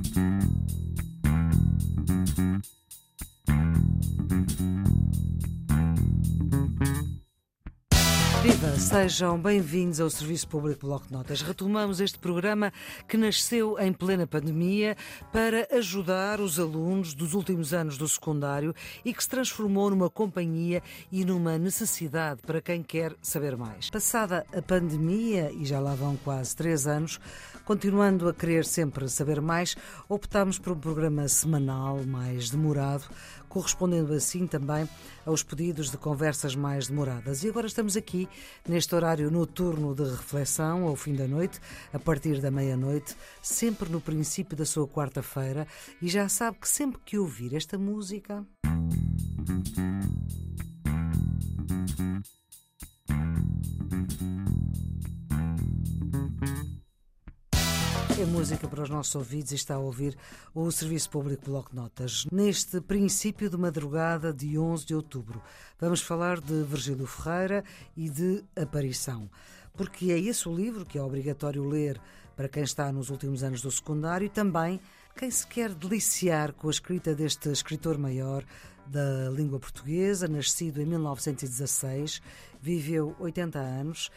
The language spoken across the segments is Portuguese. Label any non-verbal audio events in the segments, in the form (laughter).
Viva! Sejam bem-vindos ao Serviço Público Bloco de Notas. Retomamos este programa que nasceu em plena pandemia para ajudar os alunos dos últimos anos do secundário e que se transformou numa companhia e numa necessidade para quem quer saber mais. Passada a pandemia, e já lá vão quase três anos, continuando a querer sempre saber mais, optámos por um programa semanal mais demorado correspondendo assim também aos pedidos de conversas mais demoradas. E agora estamos aqui neste horário noturno de reflexão, ao fim da noite, a partir da meia-noite, sempre no princípio da sua quarta-feira, e já sabe que sempre que ouvir esta música. É música para os nossos ouvidos e está a ouvir o Serviço Público Bloco Notas. Neste princípio de madrugada de 11 de outubro, vamos falar de Virgílio Ferreira e de Aparição, porque é esse o livro que é obrigatório ler para quem está nos últimos anos do secundário e também quem se quer deliciar com a escrita deste escritor maior da língua portuguesa, nascido em 1916, viveu 80 anos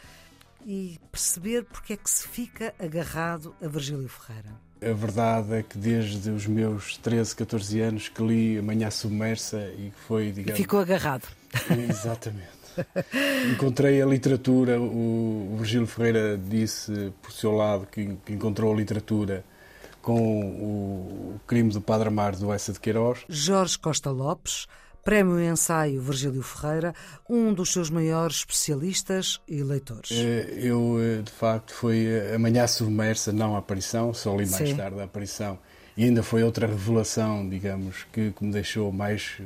e perceber porque é que se fica agarrado a Virgílio Ferreira. A verdade é que desde os meus 13, 14 anos que li Amanhã Submersa e que foi, digamos... Ficou agarrado. Exatamente. Encontrei a literatura, o Virgílio Ferreira disse por seu lado que, encontrou a literatura com o crime do Padre Amaro do Essa de Queiroz. Jorge Costa Lopes Prémio Ensaio Virgílio Ferreira, um dos seus maiores especialistas e leitores. Eh, eu, eh, de facto, foi Amanhã Submersa, não a aparição, só li mais Sim. tarde a aparição. E ainda foi outra revelação, digamos, que, que me deixou mais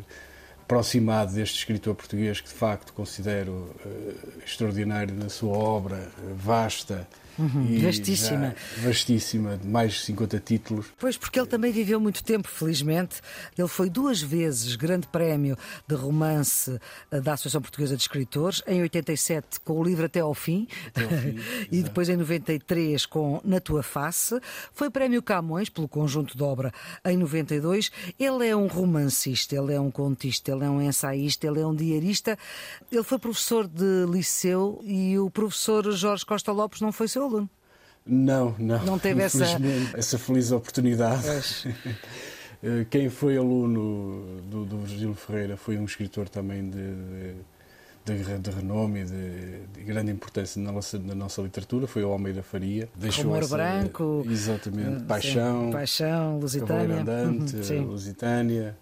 aproximado deste escritor português que, de facto, considero uh, extraordinário na sua obra, vasta, Uhum, vastíssima. Vastíssima, de mais de 50 títulos. Pois, porque ele também viveu muito tempo, felizmente. Ele foi duas vezes grande prémio de romance eh, da Associação Portuguesa de Escritores, em 87 com o livro Até ao Fim, Até ao fim (laughs) e depois em 93 com Na Tua Face. Foi prémio Camões pelo conjunto de obra em 92. Ele é um romancista, ele é um contista, ele é um ensaísta, ele é um diarista. Ele foi professor de liceu e o professor Jorge Costa Lopes não foi seu aluno. Não, não. Não teve essa... essa feliz oportunidade. (laughs) Eh, quem foi aluno do, do Virgílio Ferreira foi um escritor também de, de, de renome e de, de, grande importância na nossa, na nossa literatura, foi o Almeida Faria. Deixou Romor essa, Branco. Exatamente. Paixão. Sim, Paixão, Lusitânia. Andante, uhum, Lusitânia.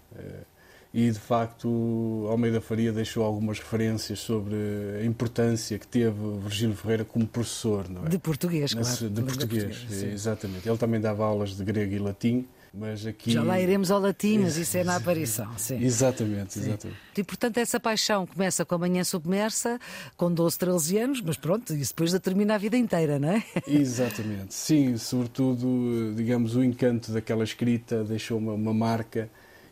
E de facto Almeida Faria deixou algumas referências sobre a importância que teve Virgílio Ferreira como professor não é? de português, claro. De português, português exatamente. Ele também dava aulas de grego e latim. Mas aqui... Já lá iremos ao latim, mas isso é na aparição. Sim. Exatamente, exatamente. E portanto essa paixão começa com a manhã submersa, com 12, 13 anos, mas pronto, isso depois determina a vida inteira, não é? (laughs) Exatamente, sim, sobretudo, digamos, o encanto daquela escrita deixou uma, uma marca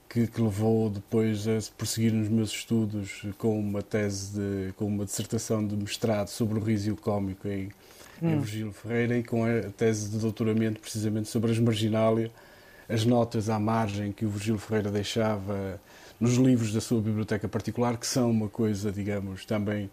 que, que, levou depois a prosseguir nos meus estudos com uma tese, de, com uma dissertação de mestrado sobre o riso cómico em, hum. em Virgílio Ferreira e com a tese de doutoramento precisamente sobre as marginália, as notas à margem que o Virgílio Ferreira deixava nos livros da sua biblioteca particular, que são uma coisa, digamos, também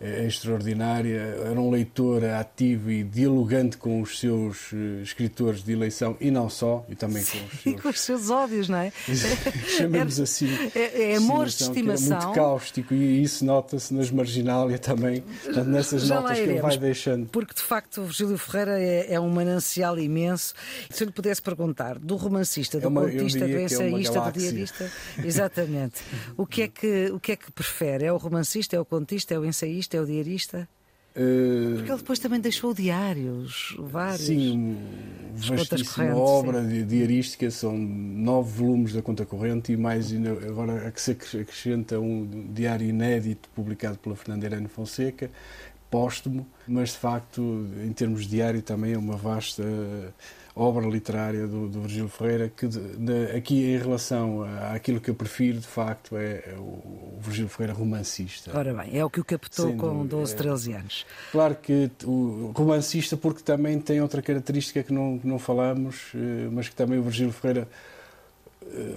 extraordinária, era um leitor ativo e dialogante com os seus uh, escritores de eleição e não só, e também com os seus, e com os seus ódios, não é? (laughs) Chamemos assim. É, é amor de estimação. muito cáustico e isso nota-se nas marginália também, portanto, nessas Já notas que ele vai deixando. Porque de facto o Virgílio Ferreira é, é, um manancial imenso. Se eu lhe pudesse perguntar, do romancista, do é uma, contista, do é ensaísta, é do diarista, exatamente. o, que é que, o que é que prefere? É o romancista, é o contista, é o ensaísta? É o diarista? Uh, Porque ele depois também deixou diários, vários. Sim, vastíssima obra sim. diarística, são nove volumes da conta corrente e mais agora a que se acrescenta um diário inédito publicado pela Fernanda Irene Fonseca, póstumo, mas de facto, em termos de diário, também é uma vasta obra literária do, do Virgílio Ferreira, que de, de, aqui em relação àquilo que eu prefiro, de facto, é, é o, o Virgílio Ferreira romancista. Ora bem, é o que o captou Sem com 12, 13 é. anos. Claro que o romancista, porque também tem outra característica que não, que não falamos, eh, mas que também o Virgílio Ferreira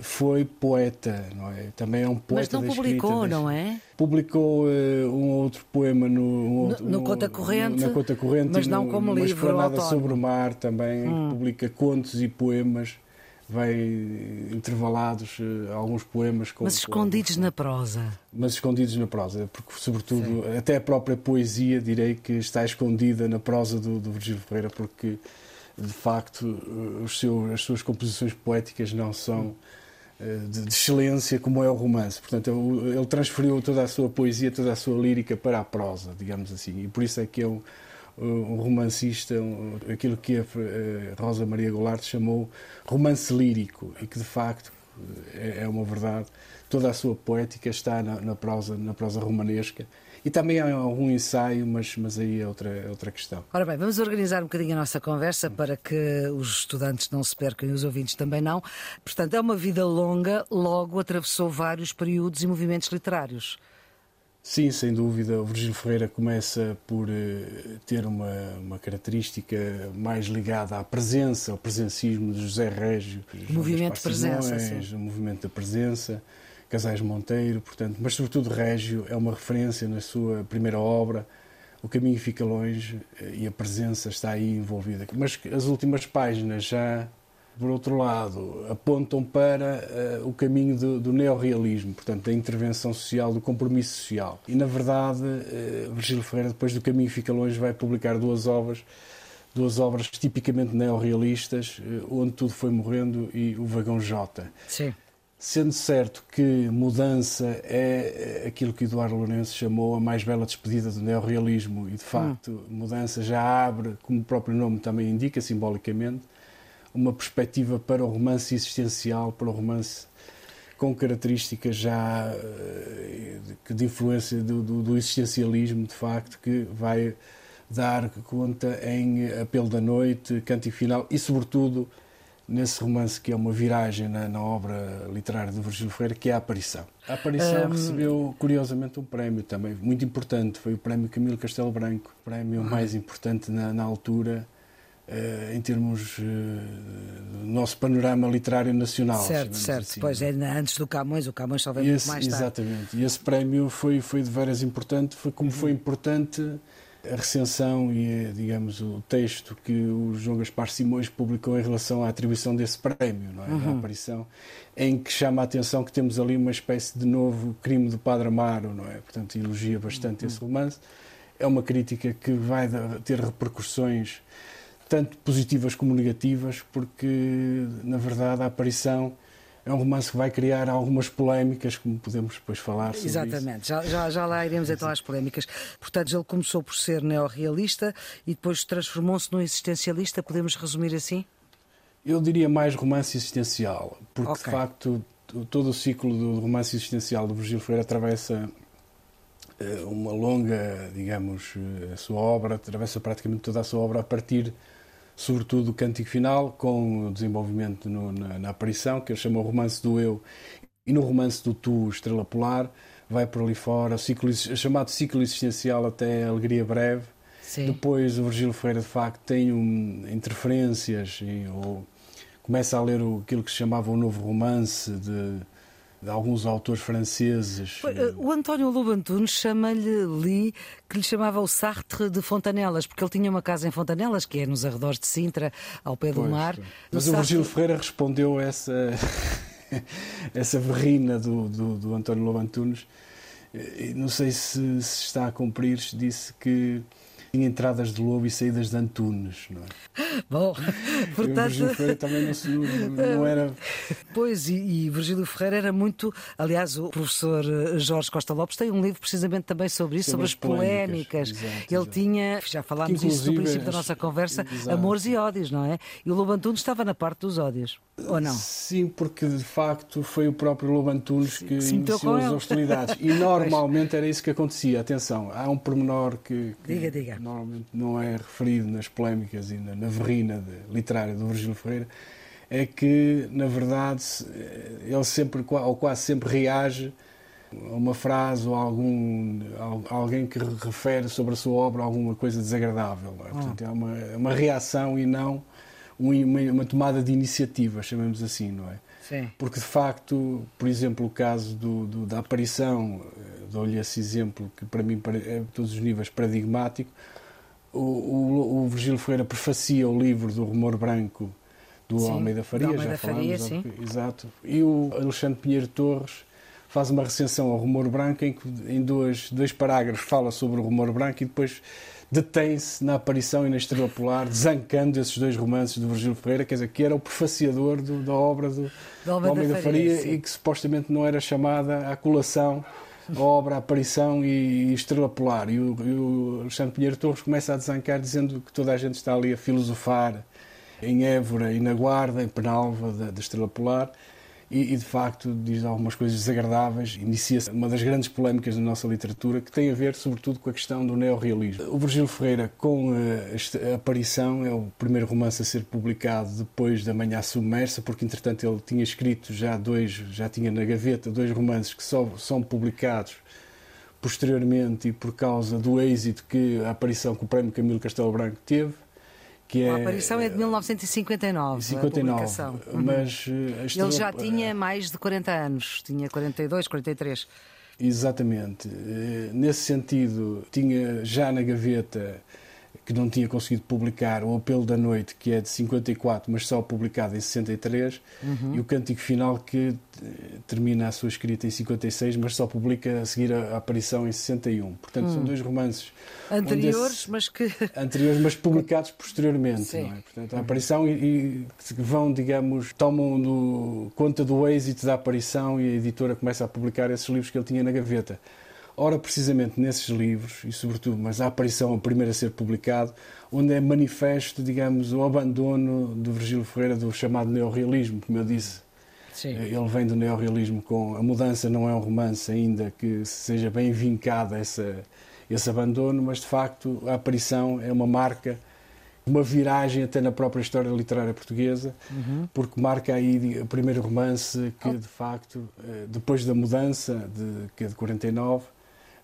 foi poeta, não é? Também é um poeta Mas não publicou, não é? Publicou uh, um outro poema no, um outro, no, no Conta Corrente, na Conta Corrente, mas não no, como mas livro. Mas nada sobre o mar também hum. publica contos e poemas, vai intervalados uh, alguns poemas com, mas escondidos com, na prosa. Mas escondidos na prosa, porque sobretudo Sim. até a própria poesia direi que está escondida na prosa do, do Virgílio Ferreira, porque de facto, seu, as suas composições poéticas não são eh, de, de, excelência como é o romance. Portanto, ele transferiu toda a sua poesia, toda a sua lírica para a prosa, digamos assim. E por isso é que é um, um romancista, um, aquilo que a eh, Rosa Maria Goulart chamou romance lírico, e que de facto é, é uma verdade. Toda a sua poética está na, na prosa, na prosa romanesca e também há algum ensaio, mas, mas aí é outra, é outra questão. Ora bem, vamos organizar um bocadinho a nossa conversa para que os estudantes não se percam e os ouvintes também não. Portanto, é uma vida longa, logo atravessou vários períodos e movimentos literários. Sim, sem dúvida. O Virgílio Ferreira começa por uh, ter uma, uma característica mais ligada à presença, ao presencismo de José Régio. O movimento de presença. Sim. O movimento da presença. Casais Monteiro, portanto, mas sobretudo Régio é uma referência na sua primeira obra. O caminho fica longe eh, e a presença está aí envolvida. Mas as últimas páginas já, por outro lado, apontam para uh, o caminho do, do neorrealismo, portanto, da intervenção social, do compromisso social. E, na verdade, uh, Virgílio Ferreira, depois do Caminho Fica Longe, vai publicar duas obras duas obras tipicamente neorrealistas, onde tudo foi morrendo e o vagão J. Sim. Sendo certo que mudança é aquilo que Eduardo Lourenço chamou a mais bela despedida do neorrealismo, e de facto, hum. mudança já abre, como o próprio nome também indica, simbolicamente, uma perspectiva para o romance existencial, para o romance com características já eh, de influência do, do, do existencialismo, de facto, que vai dar conta em Apelo da Noite, Cântico Final e, sobretudo, nesse romance que é uma viragem na, na, obra literária de Virgílio Ferreira, que é a Aparição. A Aparição um... recebeu, curiosamente, um prémio também muito importante, foi o prémio Camilo Castelo Branco, o prémio mais importante na, na altura, uh, em termos uh, do nosso panorama literário nacional. Certo, certo. Assim. Pois é, antes do Camões, o Camões só veio muito mais tarde. Exatamente. E esse prémio foi, foi de veras importante, foi como uhum. foi importante a recensão e, digamos, o texto que o João Gaspar Simões publicou em relação à atribuição desse prémio, não é? Uhum. aparição, em que chama a atenção que temos ali uma espécie de novo crime do Padre Amaro, não é? Portanto, elogia bastante uhum. esse romance. É uma crítica que vai ter repercussões tanto positivas como negativas, porque, na verdade, a aparição é um romance que vai criar algumas polémicas, como podemos depois falar sobre Exatamente, já, já, já, lá iremos então às polémicas. Portanto, ele começou por ser neorrealista e depois transformou-se num existencialista, podemos resumir assim? Eu diria mais romance existencial, porque okay. de facto todo o ciclo do romance existencial do Virgílio Freire atravessa eh, uma longa, digamos, eh, a sua obra, atravessa praticamente toda a sua obra a partir sobretudo o cântico final, com o desenvolvimento no, na, na, aparição, que ele chamou romance do eu, e no romance do tu, Estrela Polar, vai por ali fora, o ciclo, chamado ciclo existencial até a Alegria Breve. Sim. Depois o Virgílio Ferreira, de facto, tem um, interferências, em, ou começa a ler o, aquilo que se chamava o novo romance de de alguns autores franceses. Eh, o António Lobo Antunes chama-lhe Li, que lhe chamava o Sartre de Fontanelas, porque ele tinha uma casa em Fontanelas, que é nos arredores de Sintra, ao pé do pois, mar. Mas o, Virgílio Ferreira respondeu a essa, (laughs) essa verrina do, do, do António Lobo Antunes. Não sei se, se está a cumprir, disse que tinha entradas de Lobo e saídas de Antunes, não é? Bom, (laughs) portanto... Virgílio Ferreira também não, não (laughs) era... Pois, e, e, Virgílio Ferreira era muito... Aliás, o professor eh, Jorge Costa Lopes tem um livro precisamente também sobre isso, sobre, sobre as polémicas. Exato, Ele exato. tinha, já falámos isso no princípio da nossa conversa, exato. amores e ódios, não é? E o Lobo Antunes estava na parte dos ódios, ou não? Sim, porque de facto foi o próprio Lobo Antunes que iniciou as hostilidades. E (laughs) normalmente era isso que acontecia. Atenção, há um pormenor que, que... Diga, diga normalmente não é referido nas polémicas e na, na verrina de, literária do Virgílio Ferreira, é que, na verdade, ele sempre, ou quase sempre reage a uma frase ou algum, alguém que refere sobre a sua obra alguma coisa desagradável. É? Portanto, é uma, é uma reação e não uma, uma tomada de iniciativa, chamemos assim, não é? Sim. Porque, de facto, por exemplo, o caso do, do, da aparição, eh, dou-lhe esse exemplo que para mim é a todos os níveis paradigmático, o, o, o Virgílio Ferreira prefacia o livro do Rumor Branco do sim, Almeida Faria, Almeida já Faria, falamos, sim. exato, e o Alexandre Pinheiro Torres faz uma recensão ao Rumor Branco em que em dois, dois parágrafos fala sobre o Rumor Branco e depois detém-se na aparição e na Estrela Polar, desancando esses dois romances do Virgílio Ferreira, quer dizer, que era o prefaciador do, da obra do, do Homem da Faria, Faria e que supostamente não era chamada à colação obra Aparição e Estrela Polar. E o, e o Alexandre Pinheiro Torres começa a desancar dizendo que toda a gente está ali a filosofar em Évora e na Guarda, em Penalva da, da Estrela Polar, e, e, de facto diz algumas coisas desagradáveis. Inicia-se uma das grandes polémicas da nossa literatura que tem a ver, sobretudo, com a questão do neorrealismo. O Virgílio Ferreira, com a, a aparição, é o primeiro romance a ser publicado depois da Manhã Submersa, porque entretanto ele tinha escrito já dois, já tinha na gaveta dois romances que só são publicados posteriormente e por causa do êxito que a aparição com o Prémio Camilo Castelo Branco teve que é, a aparição é de 1959. 59, a uhum. mas eh, ele já tinha mais de 40 anos, tinha 42, 43. Exatamente. Eh, nesse sentido, tinha já na gaveta que não tinha conseguido publicar o Apelo da Noite, que é de 54, mas só publicado em 63, uhum. e o Cântico Final, que eh, termina a sua escrita em 56, mas só publica a seguir a, aparição em 61. Portanto, hum. são dois romances anteriores, esse, mas que anteriores, mas publicados posteriormente. Sim. Não é? Portanto, a aparição e, e vão, digamos, tomam do, conta do êxito da aparição e a editora começa a publicar esses livros que ele tinha na gaveta. Ora, precisamente nesses livros, e sobretudo, mas a aparição, a primeira a ser publicado, onde é manifesto, digamos, o abandono do Virgílio Ferreira do chamado neorrealismo, como eu disse. Sim. Ele vem do neorrealismo com a mudança não é um romance ainda que seja bem vincada essa, esse abandono, mas de facto a aparição é uma marca uma viragem até na própria história literária portuguesa, uhum. porque marca aí o primeiro romance que, de facto, eh, depois da mudança, de, que é de 49,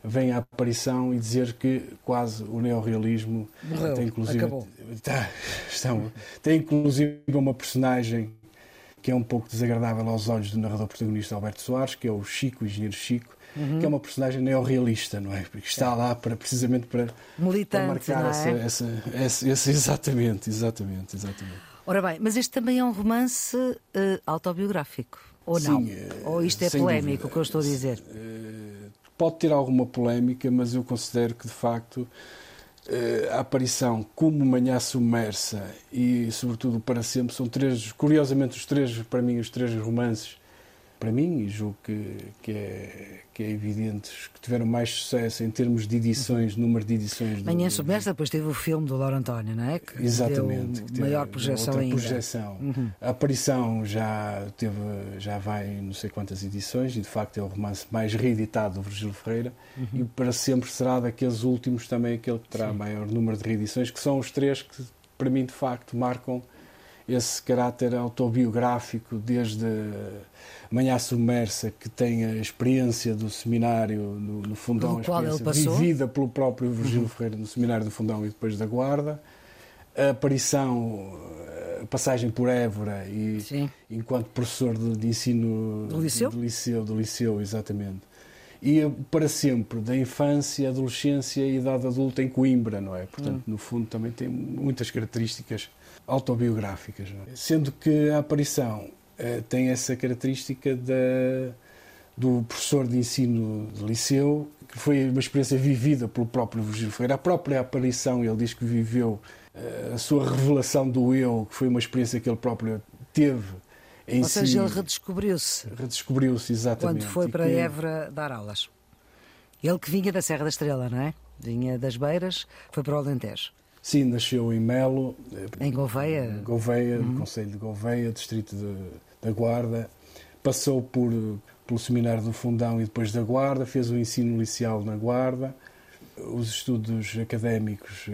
vem a aparição e dizer que quase o neorrealismo Morreu, tem inclusive tá, estão, tem inclusive uma personagem que é um pouco desagradável aos olhos do narrador protagonista Alberto Soares, que é o Chico, o engenheiro Chico, uhum. que é uma personagem neorrealista, não é? Porque está é. lá para precisamente para, para marcar é? essa, essa, essa, essa, exatamente, exatamente, exatamente. Ora bem, mas este também é um romance uh, autobiográfico, ou Sim, não? Uh, ou isto é polémico, o que eu estou a dizer? Uh, pode ter alguma polémica, mas eu considero que de facto eh, a aparição como Manhã Submersa e sobretudo Para Sempre são três, curiosamente os três, para mim, os três romances para mim, e julgo que, que, é, que é evidente, que tiveram mais sucesso em termos de edições, número de edições. Manhã Submersa, depois teve o filme do Lauro António, não é? Que Exatamente. Deu que maior projeção outra ainda. projeção. Uhum. A aparição já, teve, já vai não sei quantas edições e, de facto, é o romance mais reeditado do Virgílio Ferreira uhum. e para sempre será daqueles últimos também aquele que terá Sim. maior número de reedições, que são os três que, para mim, de facto, marcam esse caráter autobiográfico desde Manhã Submersa, que tem a experiência do seminário no, no Fundão, vivida pelo próprio Virgílio uhum. Ferreira no seminário do Fundão e depois da Guarda, a aparição, a passagem por Évora e Sim. enquanto professor de, de ensino do liceu? do liceu, do liceu, exatamente. E para sempre, da infância, adolescência e idade adulta em Coimbra, não é? Portanto, uhum. no fundo, também tem muitas características autobiográficas. É? Sendo que a aparição eh, tem essa característica da, do professor de ensino de liceu, que foi uma experiência vivida pelo próprio Virgílio Ferreira. A própria aparição, ele diz que viveu eh, a sua revelação do eu, que foi uma experiência que ele próprio teve em Ou seja, si. ele redescobriu-se. Redescobriu-se, exatamente. Quando foi para que... Évora dar aulas. Ele que vinha da Serra da Estrela, não é? Vinha das Beiras, foi para o Alentejo. Sim, nasceu em Melo. Em Gouveia? Gouveia, uhum. Conselho de Gouveia, distrito de, da Guarda. Passou por, pelo Seminário do Fundão e depois da Guarda, fez o ensino inicial na Guarda. os estudos académicos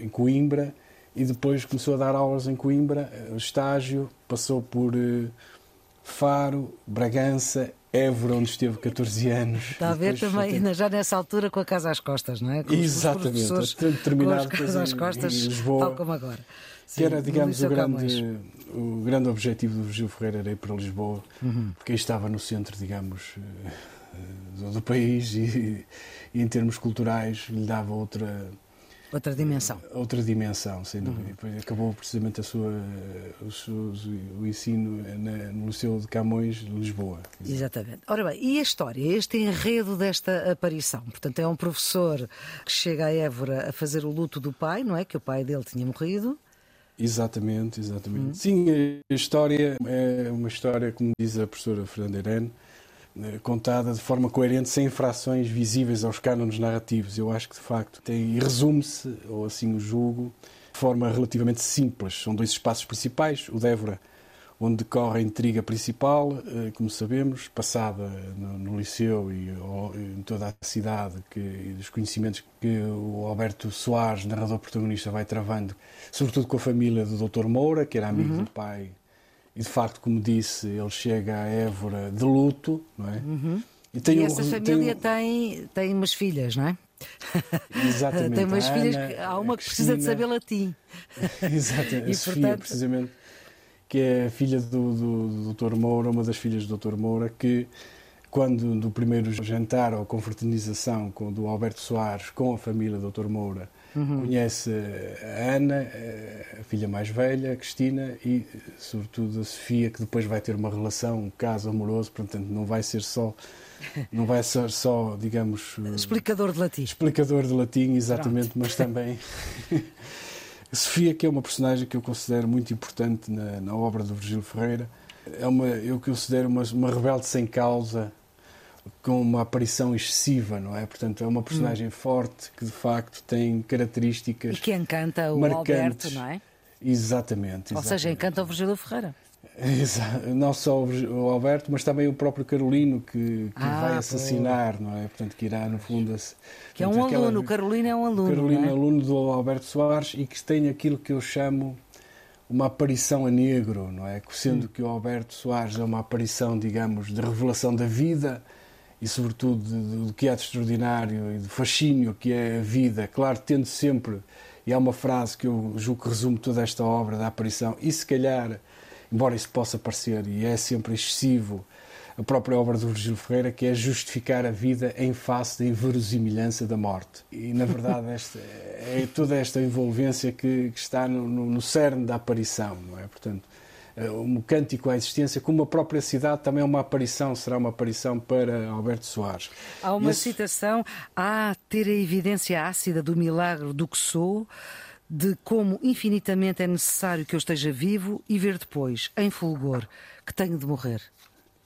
em Coimbra e depois começou a dar aulas em Coimbra, estágio, passou por Faro, Bragança, Évora, onde esteve 14 anos. Está a ver também, já nessa altura, com a casa às costas, não é? Com Exatamente, os terminado com a casa às costas, em Lisboa, tal como agora. Sim, que era, digamos, o grande, o grande objetivo do Virgílio Ferreira era ir para Lisboa, uhum. porque aí estava no centro, digamos, eh, do país e, e em termos culturais lhe dava outra Outra dimensão. Outra dimensão, sem dúvida. Uhum. Depois acabou precisamente a sua, o, o ensino na, no Liceu de Camões, de Lisboa. Exatamente. Ora bem, e a história, este enredo desta aparição? Portanto, é um professor que chega a Évora a fazer o luto do pai, não é? Que o pai dele tinha morrido. Exatamente, exatamente. Uhum. Sim, a história é uma história, como diz a professora Fernanda Irene, eh, contada de forma coerente, sem infrações visíveis aos cânones narrativos. Eu acho que, de facto, tem resume-se, ou assim o julgo, de forma relativamente simples. São dois espaços principais, o Dévora, onde decorre a intriga principal, eh, como sabemos, passada no, no Liceu e em toda a cidade, que, e dos conhecimentos que o Alberto Soares, narrador protagonista, vai travando, sobretudo com a família do Dr. Moura, que era amigo uhum. do pai e de facto, como disse, ele chega a Évora de luto, não é? Uhum. E, tem e essa um, família tem, tem, tem umas filhas, não é? Exatamente. (laughs) tem umas filhas, que, há uma que precisa de saber latim. (laughs) Exatamente, (laughs) a Sofia, portanto... precisamente, que é a filha do, do, do Dr. Moura, uma das filhas do Dr. Moura, que quando do primeiro jantar ou confraternização com, do Alberto Soares com a família do Dr. Moura, Uhum. Conhece a Ana, a filha mais velha, a Cristina, e sobretudo a Sofia, que depois vai ter uma relação, um caso amoroso, portanto não vai ser só, não vai ser só, digamos... (laughs) Explicador de latim. Explicador de latim, exatamente, Pronto. mas também... (laughs) Sofia, que é uma personagem que eu considero muito importante na, na obra do Virgílio Ferreira, é uma, eu considero uma, uma rebelde sem causa, com uma aparição excessiva, não é? Portanto, é uma personagem hum. forte que de facto tem características. E que encanta o marcantes. Alberto, não é? Exatamente. Ou seja, encanta o Virgílio Ferreira. (laughs) Exato. Não só o Alberto, mas também o próprio Carolino que, que ah, vai assassinar, pô. não é? Portanto, que irá, no fundo. Que é um aluno, o Carolino é um aluno. Carolino é? aluno do Alberto Soares e que tem aquilo que eu chamo uma aparição a negro, não é? Sendo hum. que o Alberto Soares é uma aparição, digamos, de revelação da vida e, sobretudo, do que há de extraordinário e do fascínio que é a vida. Claro, tendo sempre, e há uma frase que eu julgo que resume toda esta obra da aparição, e se calhar, embora isso possa parecer, e é sempre excessivo, a própria obra do Virgílio Ferreira, que é justificar a vida em face da inverosimilhança da morte. E, na verdade, (laughs) esta, é toda esta envolvência que, que está no, no, no cerne da aparição, não é? Portanto, um eh, cântico à existência, como a própria cidade também é uma aparição, será uma aparição para Alberto Soares. Há uma Esse... citação, há ter a evidência ácida do milagre do que sou, de como infinitamente é necessário que eu esteja vivo e ver depois, em fulgor, que tenho de morrer.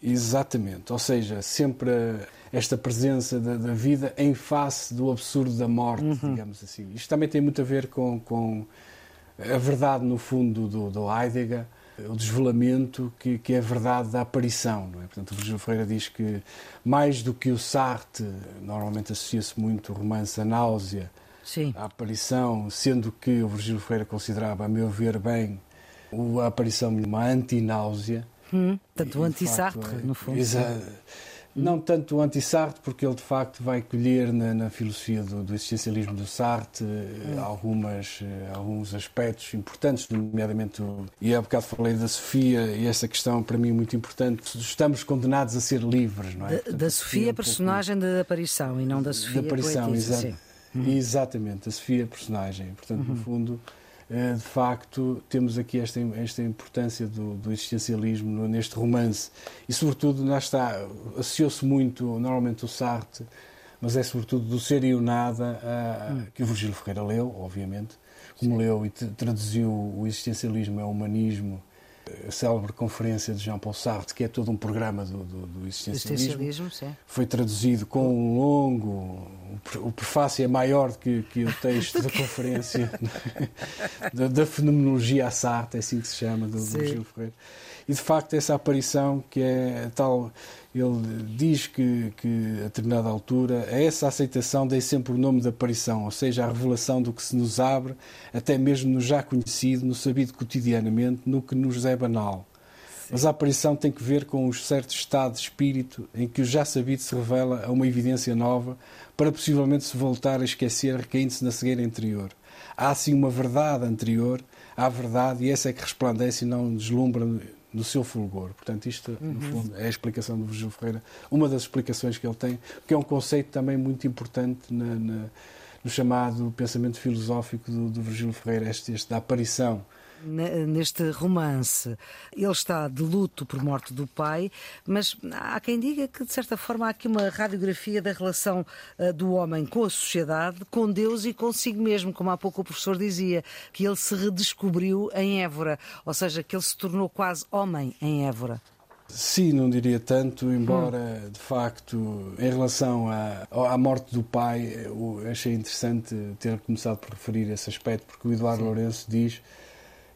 Exatamente, ou seja, sempre esta presença da, da vida em face do absurdo da morte, uhum. digamos assim. Isto também tem muito a ver com, com a verdade, no fundo, do, do Heidegger, o desvelamento que, que é a verdade da aparição. Não é? Portanto, o Virgílio Ferreira diz que, mais do que o Sartre, normalmente associa-se muito o romance A Náusea, Sim. a aparição, sendo que o Virgílio Ferreira considerava, a meu ver bem, a aparição de uma antináusea. Hum, tanto o anti-Sartre, no fundo. Exato não tanto o anti-Sartre, porque ele de facto vai colher na, na filosofia do, do, existencialismo do Sartre hum. algumas, eh, alguns aspectos importantes, nomeadamente, o, e há bocado falei da Sofia, e essa questão para mim é muito importante. Estamos condenados a ser livres, não é? Da, Portanto, da Sofia, é um personagem pouco... da aparição, e não da Sofia, da aparição, exa uhum. Exatamente, a Sofia, personagem. Portanto, uhum. no fundo eh, de facto, temos aqui esta, esta importância do, do existencialismo neste romance. E, sobretudo, lá está, associou-se muito, normalmente, o Sartre, mas é sobretudo do ser e o nada, hum. que o Virgílio Ferreira leu, obviamente, como Sim. leu e traduziu o existencialismo é o humanismo, a célebre conferência de Jean-Paul Sartre, que é todo um programa do, do, do existencialismo, existencialismo foi traduzido com um longo, o prefácio é maior do que, que o texto (laughs) da conferência (laughs) da, da, fenomenologia à Sartre, é assim que se chama, do, do Gil Ferreira. E de facto, essa aparição que é tal. Ele diz que, que, a determinada altura, a essa aceitação dei sempre o nome de aparição, ou seja, a revelação do que se nos abre, até mesmo no já conhecido, no sabido cotidianamente, no que nos é banal. Mas a aparição tem que ver com um certo estado de espírito em que o já sabido se revela a uma evidência nova para possivelmente se voltar a esquecer recaindo-se na cegueira interior. Há assim uma verdade anterior à verdade e essa é que resplandece e não deslumbra no seu fulgor. Portanto, isto, uhum. no fundo, é a explicação do Virgílio Ferreira, uma das explicações que ele tem, que é um conceito também muito importante na, na, no chamado pensamento filosófico do, do Virgílio Ferreira, este, este da aparição neste romance. Ele está de luto por morte do pai, mas há quem diga que, de certa forma, há aqui uma radiografia da relação uh, do homem com a sociedade, com Deus e consigo mesmo, como há pouco o professor dizia, que ele se redescobriu em Évora, ou seja, que ele se tornou quase homem em Évora. Sim, não diria tanto, embora hum. de facto, em relação à, à, morte do pai, achei interessante ter começado por referir esse aspecto, porque o Eduardo Sim. Lourenço diz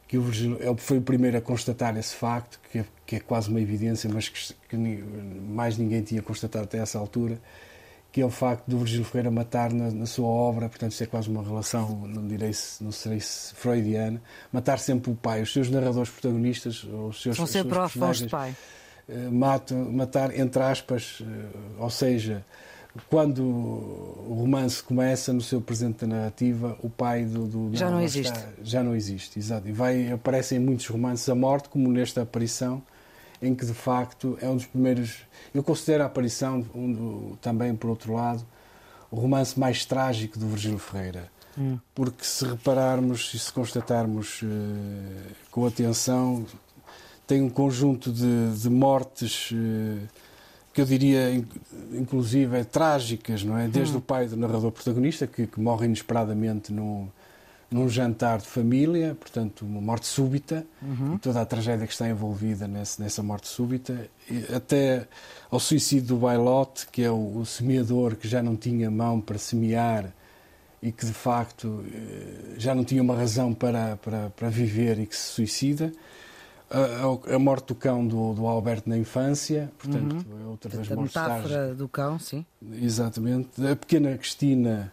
que o Virgílio ele foi o primeiro a constatar esse facto, que é, que é quase uma evidência, mas que, que, mais ninguém tinha constatado até essa altura, que é o facto do Virgílio Ferreira matar na, na, sua obra, portanto isso é quase uma relação, não direi se, não sei se freudiana, matar sempre o pai, os seus narradores protagonistas, os seus, São órfãos de pai. Eh, matam, matar, entre aspas, eh, ou seja, quando o romance começa no seu presente da narrativa, o pai do, do já não, não existe. Está, já não existe, exato. E vai aparecem em muitos romances a morte, como nesta aparição, em que de facto é um dos primeiros. Eu considero a aparição um, também, por outro lado, o romance mais trágico do Virgílio Ferreira. Hum. Porque se repararmos e se constatarmos uh, com atenção, tem um conjunto de, de mortes. Uh, que eu diria, inclusive, é trágicas, não é? Desde hum. o pai do narrador protagonista, que, que morre inesperadamente num, num jantar de família, portanto, uma morte súbita, uhum. e toda a tragédia que está envolvida nesse, nessa morte súbita, até ao suicídio do Bailote, que é o, o semeador que já não tinha mão para semear e que, de facto, eh, já não tinha uma razão para, para, para viver e que se suicida a, a, morte do cão do, do Alberto na infância, portanto, uhum. é outra das mortes. A metáfora do cão, sim. Exatamente. A pequena Cristina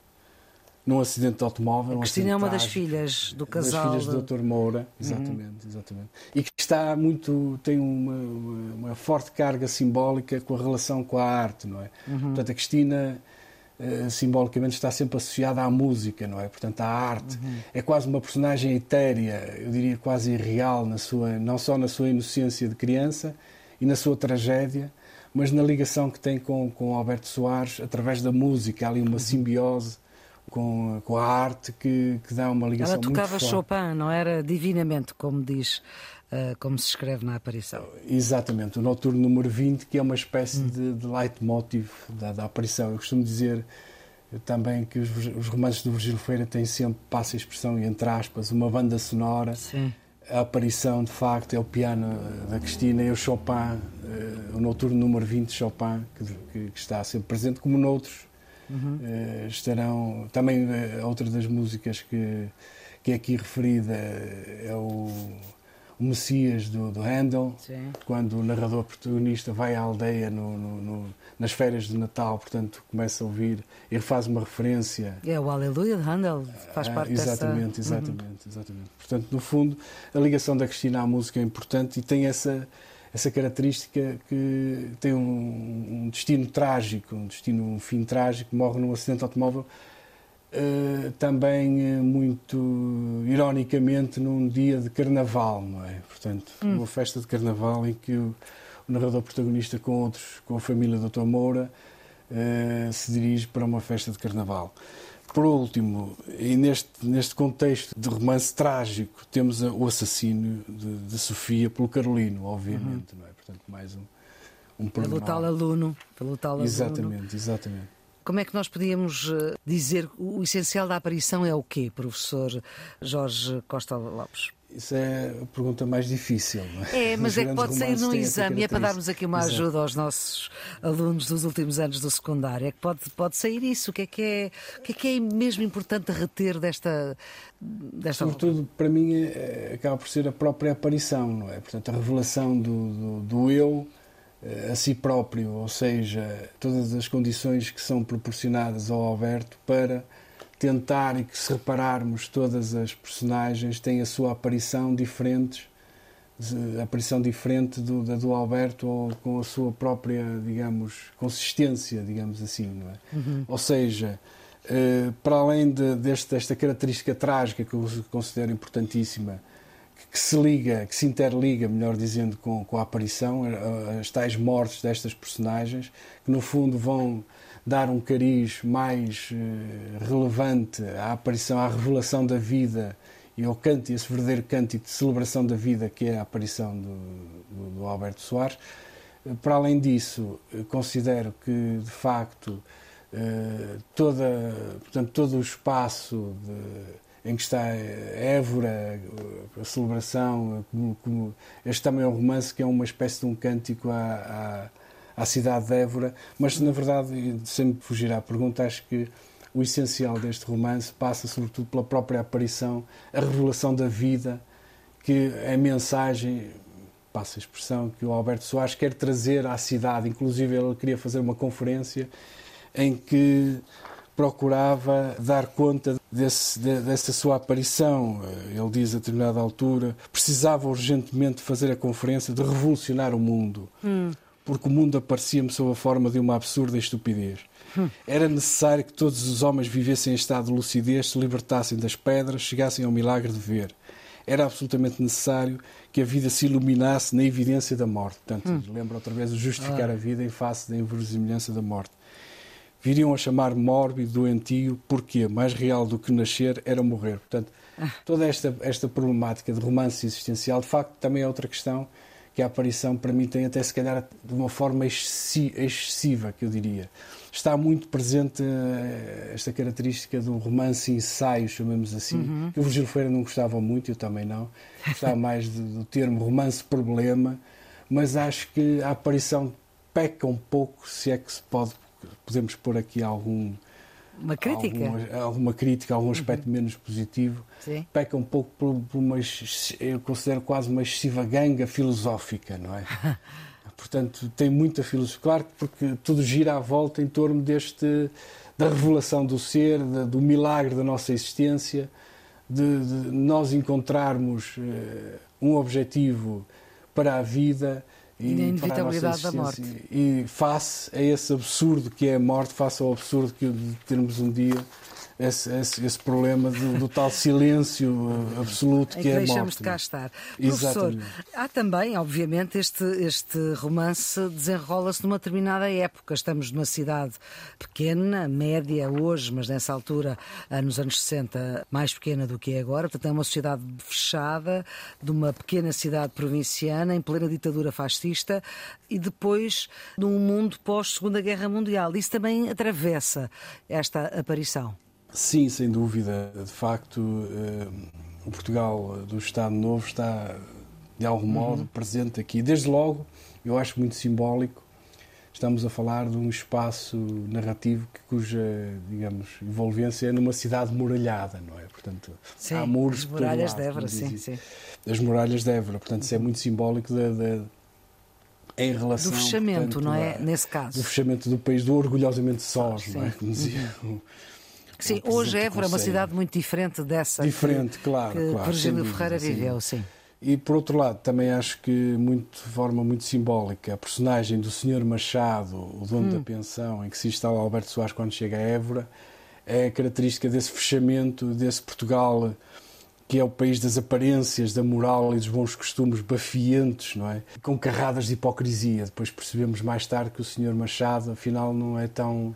num acidente de automóvel. A Cristina é uma das filhas do casal. Das filhas do Dr. Moura, exatamente, uhum. exatamente. E que está muito, tem uma, uma, uma, forte carga simbólica com a relação com a arte, não é? Uhum. Portanto, a Cristina simbolicamente está sempre associada à música, não é? Portanto, à arte. Uhum. É quase uma personagem etérea, eu diria quase irreal, na sua, não só na sua inocência de criança e na sua tragédia, mas na ligação que tem com, com Alberto Soares através da música. Há ali uma uhum. simbiose com, com a arte que, que dá uma ligação muito forte. Ela tocava Chopin, não era divinamente, como diz uh, como se escreve na aparição. Exatamente, o noturno número 20, que é uma espécie hum. de, de leitmotiv da, da aparição. Eu costumo dizer também que os, os romances do Virgílio Feira têm sempre, passa a expressão entre aspas, uma banda sonora. Sim. A aparição, de facto, é o piano da Cristina e o Chopin, uh, o noturno número 20 de Chopin, que, que, está sempre presente, como noutros. Uhum. Uh, estarão também uh, outra das músicas que, que é aqui referida é o o Messias do, do Handel, Sim. quando o narrador protagonista vai à aldeia no, no, no, nas férias de Natal, portanto começa a ouvir, ele faz uma referência. É o Aleluia de Handel, faz parte ah, exatamente, dessa... Exatamente, uhum. exatamente. Portanto, no fundo, a ligação da Cristina à música é importante e tem essa, essa característica que tem um, um destino trágico, um destino, um fim trágico, morre num acidente automóvel Uh, também uh, muito ironicamente num dia de carnaval, não é? Portanto, hum. uma festa de carnaval em que o, o, narrador protagonista com outros, com a família do Dr. Moura, uh, se dirige para uma festa de carnaval. Por último, e neste, neste contexto de romance trágico, temos o assassínio de, de Sofia pelo Carolino, obviamente, uhum. não é? Portanto, mais um, um Pelo tal aluno. Pelo tal exatamente, aluno. exatamente. Como é que nós podíamos eh, dizer o essencial da aparição é o quê, professor Jorge Costa Lopes? Isso é a pergunta mais difícil. É? é, mas é que pode sair num exame e é para darmos aqui uma Exato. ajuda aos nossos alunos dos últimos anos do secundário. É que pode, pode sair isso. O que é que é, o que é, que é mesmo importante reter desta. desta Sobretudo, para mim, é, acaba por ser a própria aparição, não é? Portanto, a revelação do, do, do eu a si próprio, ou seja, todas as condições que são proporcionadas ao Alberto para tentar e que se repararmos todas as personagens têm a sua aparição diferentes a aparição diferente do, da do Alberto ou com a sua própria, digamos, consistência, digamos assim, não é? Uhum. Ou seja, eh, para além de, deste, desta característica trágica que eu considero importantíssima, que, se liga, que se interliga, melhor dizendo, com, com a aparição, eh, as tais mortes destas personagens, que no fundo vão dar um cariz mais uh, relevante à aparição, à revelação da vida e ao canto, esse verdadeiro cântico de celebração da vida que é a aparição do, do, do Alberto Soares. Para além disso, considero que, de facto, toda, portanto, todo o espaço de, em que está Évora, a celebração, como, como, este também é um romance que é uma espécie de um cântico à, à à cidade de Évora, mas na verdade, sem me fugir à pergunta, acho que o essencial deste romance passa sobretudo pela própria aparição, a revelação da vida, que é mensagem, passa a expressão, que o Alberto Soares quer trazer à cidade. Inclusive, ele queria fazer uma conferência em que procurava dar conta desse, dessa sua aparição. Ele diz a determinada altura: precisava urgentemente fazer a conferência de revolucionar o mundo. Hum porque o mundo aparecia-me sob a forma de uma absurda estupidez. Era necessário que todos os homens vivessem em estado de lucidez, se libertassem das pedras, chegassem ao milagre de ver. Era absolutamente necessário que a vida se iluminasse na evidência da morte. Portanto, hum. lembra outra vez o justificar ah. a vida em face da inverosimilhança da morte. Viriam a chamar mórbido, doentio, porque mais real do que nascer era morrer. Portanto, ah. toda esta, esta problemática de romance existencial, de facto, também é outra questão que a aparição para mim tem até se calhar de uma forma excessiva, que eu diria. Está muito presente eh, esta característica do romance ensaio, chamamos assim, uhum. que o Virgílio Feira não gostava muito, eu também não. Gostava (laughs) mais do termo romance problema, mas acho que a aparição peca um pouco, se é que se pode, podemos pôr aqui algum uma crítica? Alguma, alguma crítica, algum aspecto uhum. menos positivo. Sim. Peca um pouco por, por, uma, eu considero quase uma excessiva ganga filosófica, não é? (laughs) Portanto, tem muita filosofia. Claro, porque tudo gira à volta em torno deste da revelação do ser, de, do milagre da nossa existência, de, de nós encontrarmos uh, um objetivo para a vida e, e inevitabilidade da morte. E face a esse absurdo que é a morte, face ao absurdo que de termos um dia esse, esse, esse problema do, do, tal silêncio absoluto que, que é a morte. deixamos de cá estar. Professor, há também, obviamente, este, este romance desenrola-se numa determinada época. Estamos numa cidade pequena, média hoje, mas nessa altura, nos anos 60, mais pequena do que é agora. Portanto, é uma sociedade fechada, de uma pequena cidade provinciana, em plena ditadura fascista, e depois num mundo pós-Segunda Guerra Mundial. Isso também atravessa esta aparição. Sim, sem dúvida. De facto, eh, o Portugal do Estado Novo está, de algum uhum. modo, uhum. presente aqui. Desde logo, eu acho muito simbólico, estamos a falar de um espaço narrativo que, cuja, digamos, envolvência é numa cidade muralhada, não é? Portanto, sim, há muros as muralhas de Évora, sim, sim. As muralhas de Évora, portanto, isso é muito simbólico da, da em relação do fechamento, portanto, não é? A, Nesse caso, do fechamento do país, do orgulhosamente sós, não é? Como dizia uhum. Sim, hoje Évora é uma cidade muito diferente dessa diferente, que, claro, que claro, Virgílio Ferreira sim. viveu, sim. E por outro lado, também acho que muito, de forma muito simbólica, a personagem do Sr. Machado, o dono hum. da pensão, em que se instala Alberto Soares quando chega a Évora, é característica desse fechamento, desse Portugal que é o país das aparências, da moral e dos bons costumes bafientos, não é? Com carradas de hipocrisia. Depois percebemos mais tarde que o Sr. Machado, afinal, não é tão.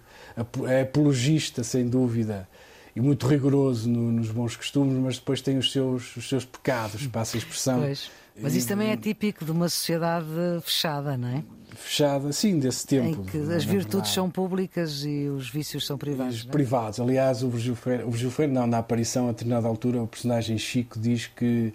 é apologista, sem dúvida, e muito rigoroso no, nos bons costumes, mas depois tem os seus, os seus pecados, passa a expressão. Pois. Mas isso também é típico de uma sociedade fechada, não é? Fechada, sim, desse tempo. Em que as virtudes são públicas e os vícios são privados. É? Privados. Aliás, o Virgílio Freire, o não, na aparição, a determinada altura, o personagem Chico diz que.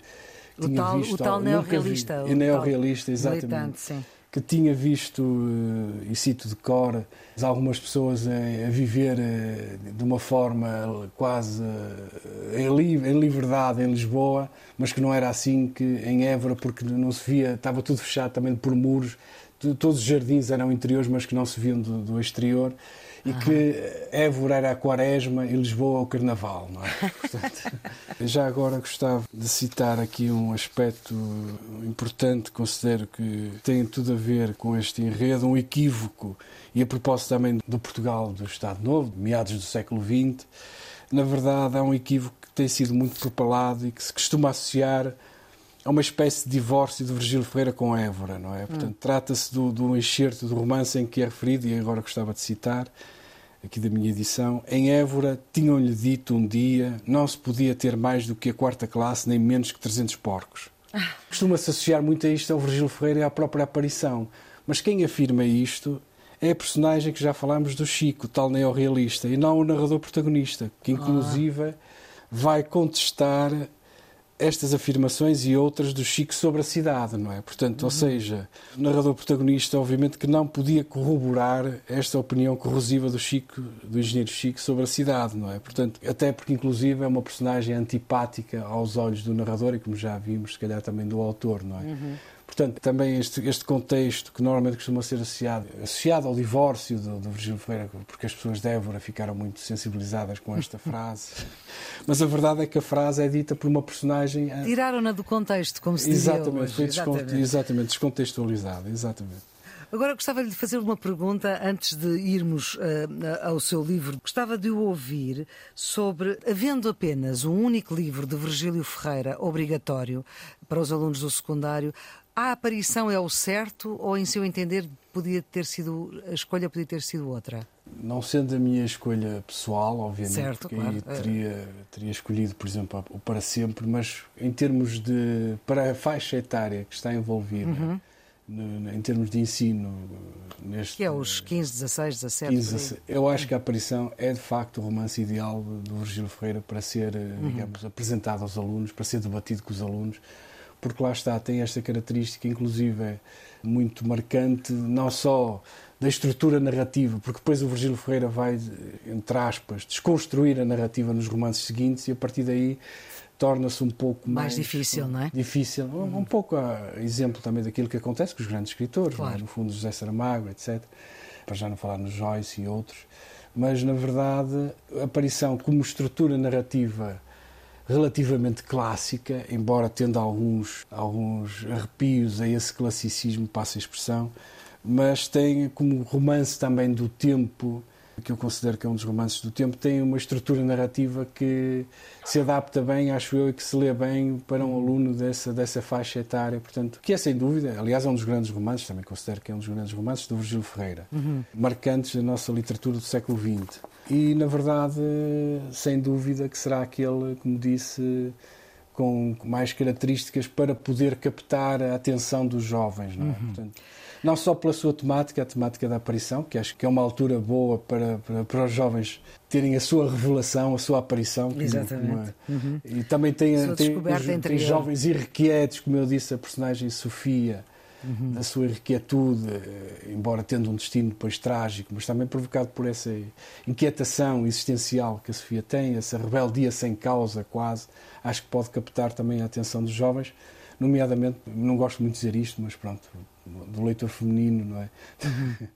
O tal, visto, o tal neorrealista. O neorrealista, exatamente. Sim que tinha visto, eh, e cito de cor, algumas pessoas a, viver eh, de uma forma quase eh, em liberdade em Lisboa, mas que não era assim que em Évora, porque não se via, estava tudo fechado também por muros, todos os jardins eram interiores, mas que não se viam do, do exterior e que Évora era a quaresma e Lisboa o carnaval, não é? (laughs) Portanto, já agora gostava de citar aqui um aspecto importante, considero que tem tudo a ver com este enredo, um equívoco, e a propósito também do Portugal do Estado Novo, meados do século XX, na verdade há um equívoco que tem sido muito propalado e que se costuma associar a uma espécie de divórcio de Virgílio Ferreira com Évora, não é? Portanto, hum. trata-se do, do enxerto do romance em que é referido, e agora gostava de citar, aqui da minha edição, em Évora tinham-lhe dito um dia não se podia ter mais do que a quarta classe, nem menos que 300 porcos. Ah. (laughs) Costuma-se associar muito a isto ao Virgílio Ferreira e à própria aparição. Mas quem afirma isto é a personagem que já falámos do Chico, tal neorrealista, e não o narrador protagonista, que ah. inclusive ah. vai contestar estas afirmações e outras do Chico sobre a cidade, não é? Portanto, uhum. ou seja, o narrador protagonista, obviamente, que não podia corroborar esta opinião corrosiva do Chico, do engenheiro Chico, sobre a cidade, não é? Portanto, até porque, inclusive, é uma personagem antipática aos olhos do narrador e, como já vimos, se calhar também do autor, não é? Uhum. Portanto, também este, este contexto que normalmente costuma ser associado, associado ao divórcio do, do Virgílio Ferreira, porque as pessoas de Évora ficaram muito sensibilizadas com esta (laughs) frase. Mas a verdade é que a frase é dita por uma personagem. Eh, Tiraram-na do contexto, como se dizia Exatamente, hoje. foi exatamente. exatamente, descontextualizada. Exatamente. Agora gostava de fazer uma pergunta antes de irmos uh, ao seu livro. Gostava de o ouvir sobre, havendo apenas um único livro de Virgílio Ferreira obrigatório para os alunos do secundário, a aparição é o certo ou, em seu entender, podia ter sido a escolha podia ter sido outra? Não sendo a minha escolha pessoal, obviamente, certo, porque claro. aí teria, teria escolhido, por exemplo, o para sempre, mas em termos de para a faixa etária que está envolvida. Uhum. No, em termos de ensino neste que é os 15, 16, 17 15, eu acho que a aparição é de facto o romance ideal do Virgílio Ferreira para ser uhum. digamos apresentado aos alunos para ser debatido com os alunos porque lá está, tem esta característica, inclusive, muito marcante, não só da estrutura narrativa, porque depois o Virgílio Ferreira vai, entre aspas, desconstruir a narrativa nos romances seguintes e a partir daí torna-se um pouco mais, mais, difícil, não é? Difícil, um, um pouco a exemplo também daquilo que acontece com os grandes escritores, é? claro. no fundo José Saramago, etc. Para já não falar no Joyce e outros, mas na verdade a aparição como estrutura narrativa relativamente clássica, embora tendo alguns, alguns arrepios a esse classicismo, passa a expressão, mas tem como romance também do tempo, que eu considero que é um dos romances do tempo, tem uma estrutura narrativa que se adapta bem, acho eu, e que se lê bem para um aluno dessa, dessa faixa etária. Portanto, que é sem dúvida, aliás, é um dos grandes romances, também considero que é um dos grandes romances do Virgílio Ferreira, uhum. marcantes da nossa literatura do século XX e, na verdade, sem dúvida que será aquele, como disse, com mais características para poder captar a atenção dos jovens. Não, é? uhum. Portanto, não só pela sua temática, a temática da aparição, que acho que é uma altura boa para, para, para os jovens terem a sua revelação, a sua aparição. Exatamente. É. uhum. E também tem, tem, tem, tem jovens irrequietos, como eu disse, a personagem Sofia uhum. da sua inquietude, eh, embora tendo um destino depois trágico, mas também provocado por essa inquietação existencial que a Sofia tem, essa rebeldia sem causa quase, acho que pode captar também a atenção dos jovens, nomeadamente, não gosto muito de dizer isto, mas pronto, do leitor feminino, não é? Uhum.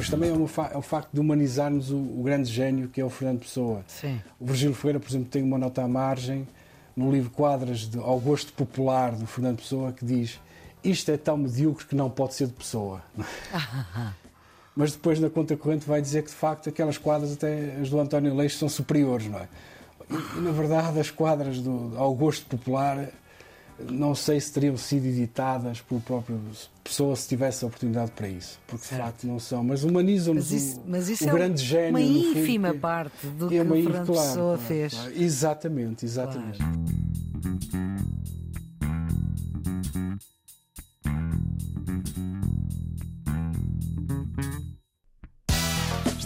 mas também é, é, o facto de humanizarmos o, o, grande gênio que é o Fernando Pessoa. Sim. O Virgílio Ferreira, por exemplo, tem uma nota à margem no livro Quadras de, ao Gosto Popular do Fernando Pessoa que diz isto é tão medíocre que não pode ser de Pessoa. (laughs) mas depois na conta corrente vai dizer que de facto aquelas quadras, até as do António Leix, são superiores, não é? E, e na verdade as quadras do, ao gosto popular não sei se teriam sido editadas pelo próprio pessoa se tivesse a oportunidade para isso, porque de facto não são, mas humanizam-nos o, mas isso o é grande gênio. Uma ínfima fundo, parte do é que o Fernando claro, Pessoa claro, fez. Claro. Exatamente, exatamente.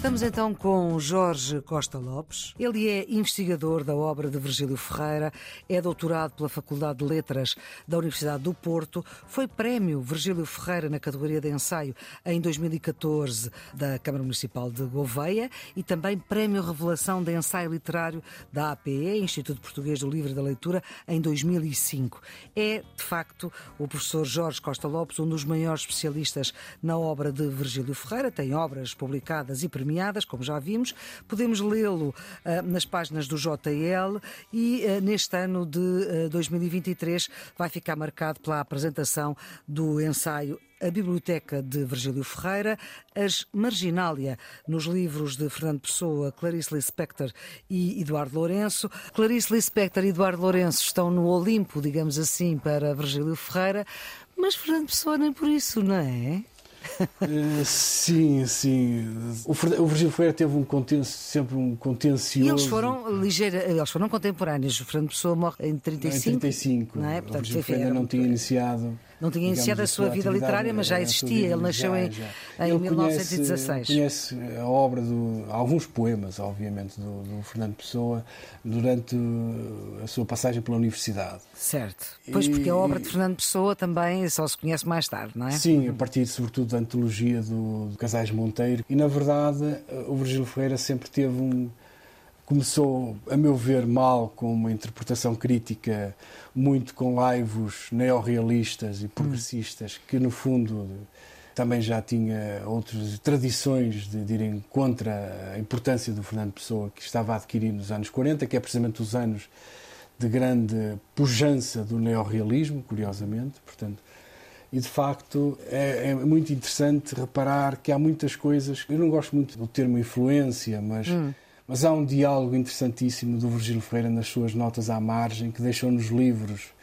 Estamos então com Jorge Costa Lopes. Ele é investigador da obra de Virgílio Ferreira, é doutorado pela Faculdade de Letras da Universidade do Porto, foi prémio Virgílio Ferreira na categoria de ensaio em 2014 da Câmara Municipal de Gouveia e também prémio Revelação de Ensaio Literário da APE, Instituto Português do Livro e da Leitura, em 2005. É, de facto, o professor Jorge Costa Lopes um dos maiores especialistas na obra de Virgílio Ferreira, tem obras publicadas e premiadas premiadas, como já vimos. Podemos lê-lo uh, nas páginas do JL e uh, neste ano de 2023 ah, vai ficar marcado pela apresentação do ensaio a Biblioteca de Virgílio Ferreira, As Marginália, nos livros de Fernando Pessoa, Clarice Lispector e Eduardo Lourenço. Clarice Lispector e Eduardo Lourenço estão no Olimpo, digamos assim, para Virgílio Ferreira, mas Fernando Pessoa nem por isso, não é? Uh, sim, sim. O, o Virgílio Ferreira teve um conten sempre um contencioso. E eles foram ligeira, eles foram contemporâneos. O Fernando Pessoa morre em 35. Em 35. Não é? Portanto, o Virgílio Ferreira não tinha iniciado não tinha iniciado a sua vida literária, mas já existia. Ele nasceu em, já. em 1916. Conhece, conhece a obra de alguns poemas, obviamente, do, do, Fernando Pessoa durante a sua passagem pela universidade. Certo. Pois porque a obra de Fernando Pessoa também só se conhece mais tarde, não é? Sim, a partir sobretudo da antologia do, do Casais Monteiro. E na verdade, o Virgílio Ferreira sempre teve um começou, a meu ver, mal com uma interpretação crítica muito com laivos neorrealistas e progressistas, que no fundo também já tinha outras tradições de, de irem contra a importância do Fernando Pessoa, que estava a adquirir nos anos 40, que é precisamente os anos de grande pujança do neorrealismo, curiosamente, portanto, e de facto é, é, muito interessante reparar que há muitas coisas. Eu não gosto muito do termo influência, mas hum. Mas há um diálogo interessantíssimo do Virgílio Ferreira nas suas notas à margem, que deixou nos livros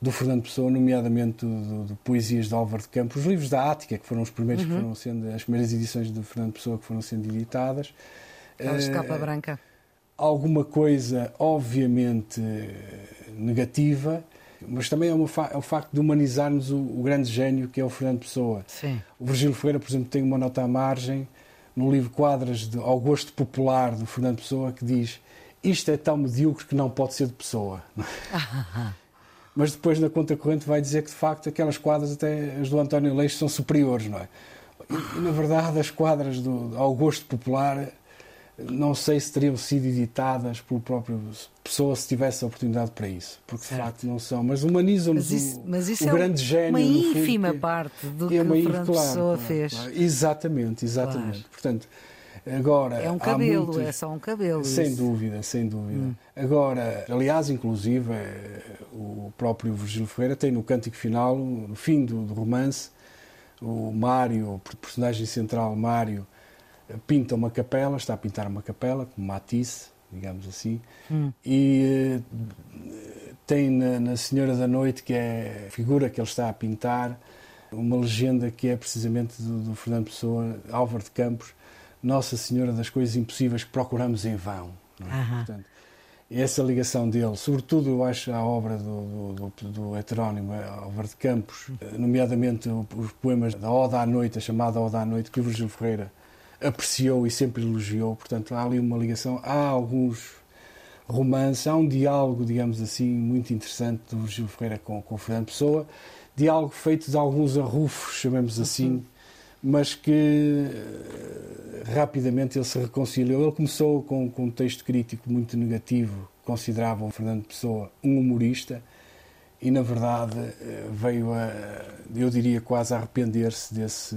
do Fernando Pessoa, nomeadamente do, do Poesias de Álvaro de Campos, os livros da Ática, que foram os primeiros uhum. que foram sendo, as primeiras edições do Fernando Pessoa que foram sendo editadas. Aquelas de capa branca. Alguma coisa, obviamente, negativa, mas também é, uma, é o facto de humanizarmos o, o, grande gênio que é o Fernando Pessoa. Sim. O Virgílio Ferreira, por exemplo, tem uma nota à margem no livro Quadras de, ao Gosto Popular do Fernando Pessoa que diz isto é tão medíocre que não pode ser de Pessoa. (laughs) Mas depois na conta corrente vai dizer que de facto aquelas quadras, até as do António Leix, são superiores, não é? E, na verdade as quadras do, ao Gosto Popular não sei se teriam sido editadas pelo próprio pessoa se tivesse a oportunidade para isso, porque certo. de facto não são, mas humanizam-nos o, mas isso o é grande gênio. Uma ínfima fundo, parte do é que o Fernando claro, Pessoa claro, fez. Claro. Exatamente, exatamente. Claro. Portanto, agora é um cabelo, muitos... é só um cabelo. Sem isso. dúvida, sem dúvida. Hum. Agora, aliás, inclusive eh, o próprio Virgílio Ferreira tem no cântico final, no fim do, do romance, o Mário, o personagem central Mário pinta uma capela, está a pintar uma capela, como Matisse, digamos assim, hum. e uh, tem na, na, Senhora da Noite, que é a figura que ele está a pintar, uma legenda que é precisamente do, do Fernando Pessoa, Álvaro de Campos, Nossa Senhora das Coisas Impossíveis que procuramos em vão. É? Portanto, essa ligação dele, sobretudo eu acho a obra do, do, do, do heterónimo Álvaro de Campos, eh, nomeadamente os poemas da Oda à Noite, a chamada Oda à Noite, que o Virgílio Ferreira apreciou e sempre elogiou. Portanto, há ali uma ligação. Há alguns romances, há um diálogo, digamos assim, muito interessante do Virgílio Ferreira com, com Fernando Pessoa. Diálogo feito de alguns arrufos, chamemos assim, uhum. mas que eh, rapidamente ele se reconciliou. Ele começou com, com um texto crítico muito negativo, consideravam Fernando Pessoa um humorista e, na verdade, eh, veio a, eu diria, quase a arrepender-se desse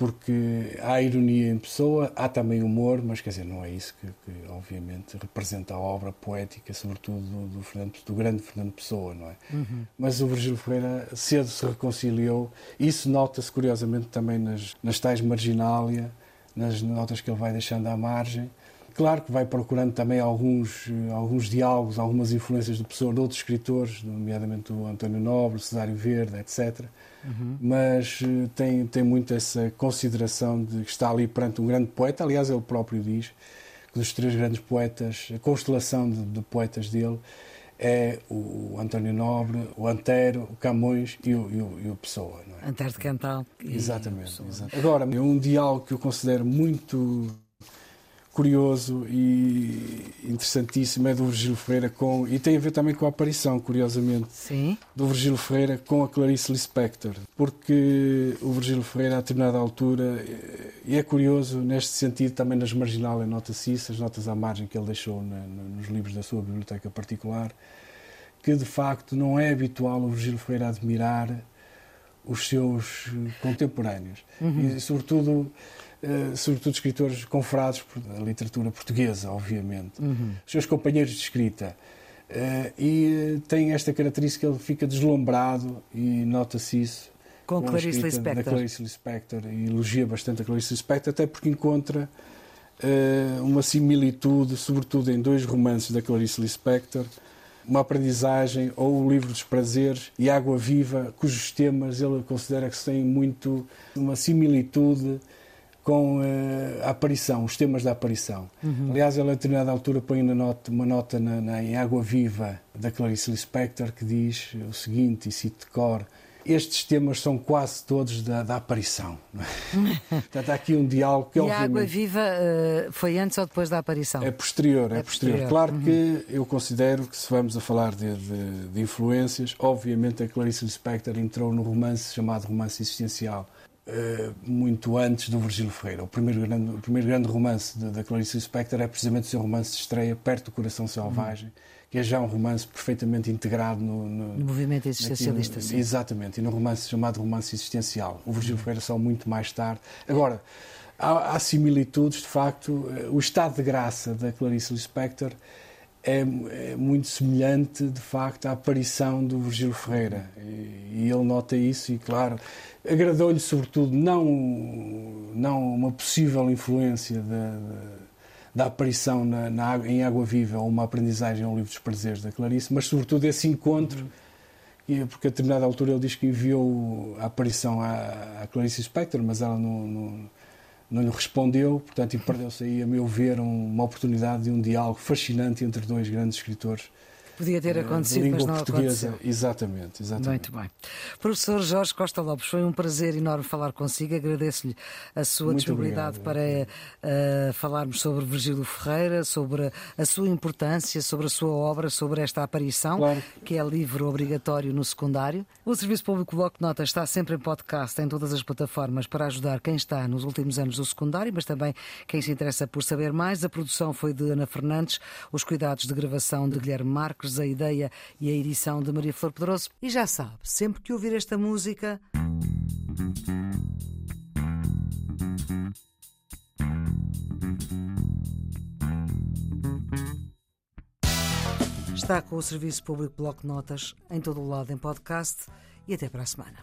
porque há ironia em pessoa, há também humor, mas quer dizer, não é isso que, que obviamente representa a obra poética, sobretudo do, do, Fernando, do grande Fernando Pessoa, não é? Uhum. Mas o Virgílio Ferreira cedo se reconciliou, isso nota-se curiosamente também nas, nas tais marginália, nas notas que ele vai deixando à margem, Claro que vai procurando também alguns, alguns diálogos, algumas influências do professor, de outros escritores, nomeadamente o António Nobre, Cesário Verde, etc. Uhum. Mas eh, tem, tem muito essa consideração de que está ali perante um grande poeta. Aliás, ele próprio diz que dos três grandes poetas, a constelação de, de poetas dele é o António Nobre, o Antero, o Camões e o, e o, e o Pessoa. Não é? Antero de Cantal. Exatamente, exatamente. Agora, é um diálogo que eu considero muito curioso e interessantíssimo é do Virgílio Ferreira com e tem a ver também com a aparição, curiosamente, Sim. do Virgílio Ferreira com a Clarice Lispector, porque o Virgílio Ferreira a determinada altura e é curioso neste sentido também nas marginal nota-se isso, as notas à margem que ele deixou na, nos livros da sua biblioteca particular, que de facto não é habitual o Virgílio Ferreira admirar os seus contemporâneos uhum. e sobretudo sobretudo escritores confrados da literatura portuguesa, obviamente, uhum. os seus companheiros de escrita. Uh, e tem esta característica, ele fica deslumbrado e nota-se isso. Com, Clarice Lispector. Clarice Lispector e elogia bastante a Clarice Lispector, até porque encontra uma similitude, sobretudo em dois romances da Clarice Lispector, uma aprendizagem ou o livro dos prazeres e Água Viva, cujos temas ele considera que têm muito uma similitude com uh, a aparição, os temas da aparição. Uhum. Aliás, ele a determinada altura põe na nota, uma nota na, na, em Água Viva da Clarice Lispector que diz o seguinte, e cito de cor, estes temas são quase todos da, da aparição. (laughs) Portanto, há aqui um diálogo que, e obviamente... a Água Viva uh, foi antes ou depois da aparição? É posterior, é, é posterior. posterior. Claro uhum. que eu considero que se vamos a falar de, de, de influências, obviamente a Clarice Lispector entrou no romance chamado romance existencial, muito antes do Virgílio Ferreira. O primeiro grande, o primeiro grande romance da Clarice Lispector é precisamente o seu romance de estreia, Perto do Coração Selvagem, uhum. que é já um romance perfeitamente integrado no, no, no movimento existencialista. Naquilo, exatamente, e no romance chamado romance existencial. O Virgílio uhum. Ferreira só muito mais tarde. Agora, há, há similitudes, de facto, eh, o estado de graça da Clarice Lispector é, é, muito semelhante, de facto, à aparição do Virgílio Ferreira. E, e ele nota isso e, claro, agradou-lhe, sobretudo, não, não uma possível influência da, da aparição na, na, em Água Viva ou uma aprendizagem ao livro dos prazeres da Clarice, mas, sobretudo, esse encontro, porque a determinada altura ele diz que enviou a aparição à, à Clarice Spector, mas ela não, não não lhe respondeu, portanto, e perdeu-se aí, a meu ver, uma oportunidade de um diálogo fascinante entre dois grandes escritores Podia ter eh, acontecido, mas não portuguesa. aconteceu. Exatamente, exatamente. Muito bem. Professor Jorge Costa Lopes, foi um prazer enorme falar consigo. Agradeço-lhe a sua Muito disponibilidade obrigado. para uh, falarmos sobre Virgílio Ferreira, sobre a sua importância, sobre a sua obra, sobre esta aparição, claro. que é livro obrigatório no secundário. O Serviço Público Bloco de Notas está sempre em podcast em todas as plataformas para ajudar quem está nos últimos anos do secundário, mas também quem se interessa por saber mais. A produção foi de Ana Fernandes, os cuidados de gravação de Guilherme Marques a ideia e a edição de Maria Flor Pedroso. E já sabe, sempre que ouvir esta música. Está com o Serviço Público Bloco Notas em todo o lado em podcast e até para a semana.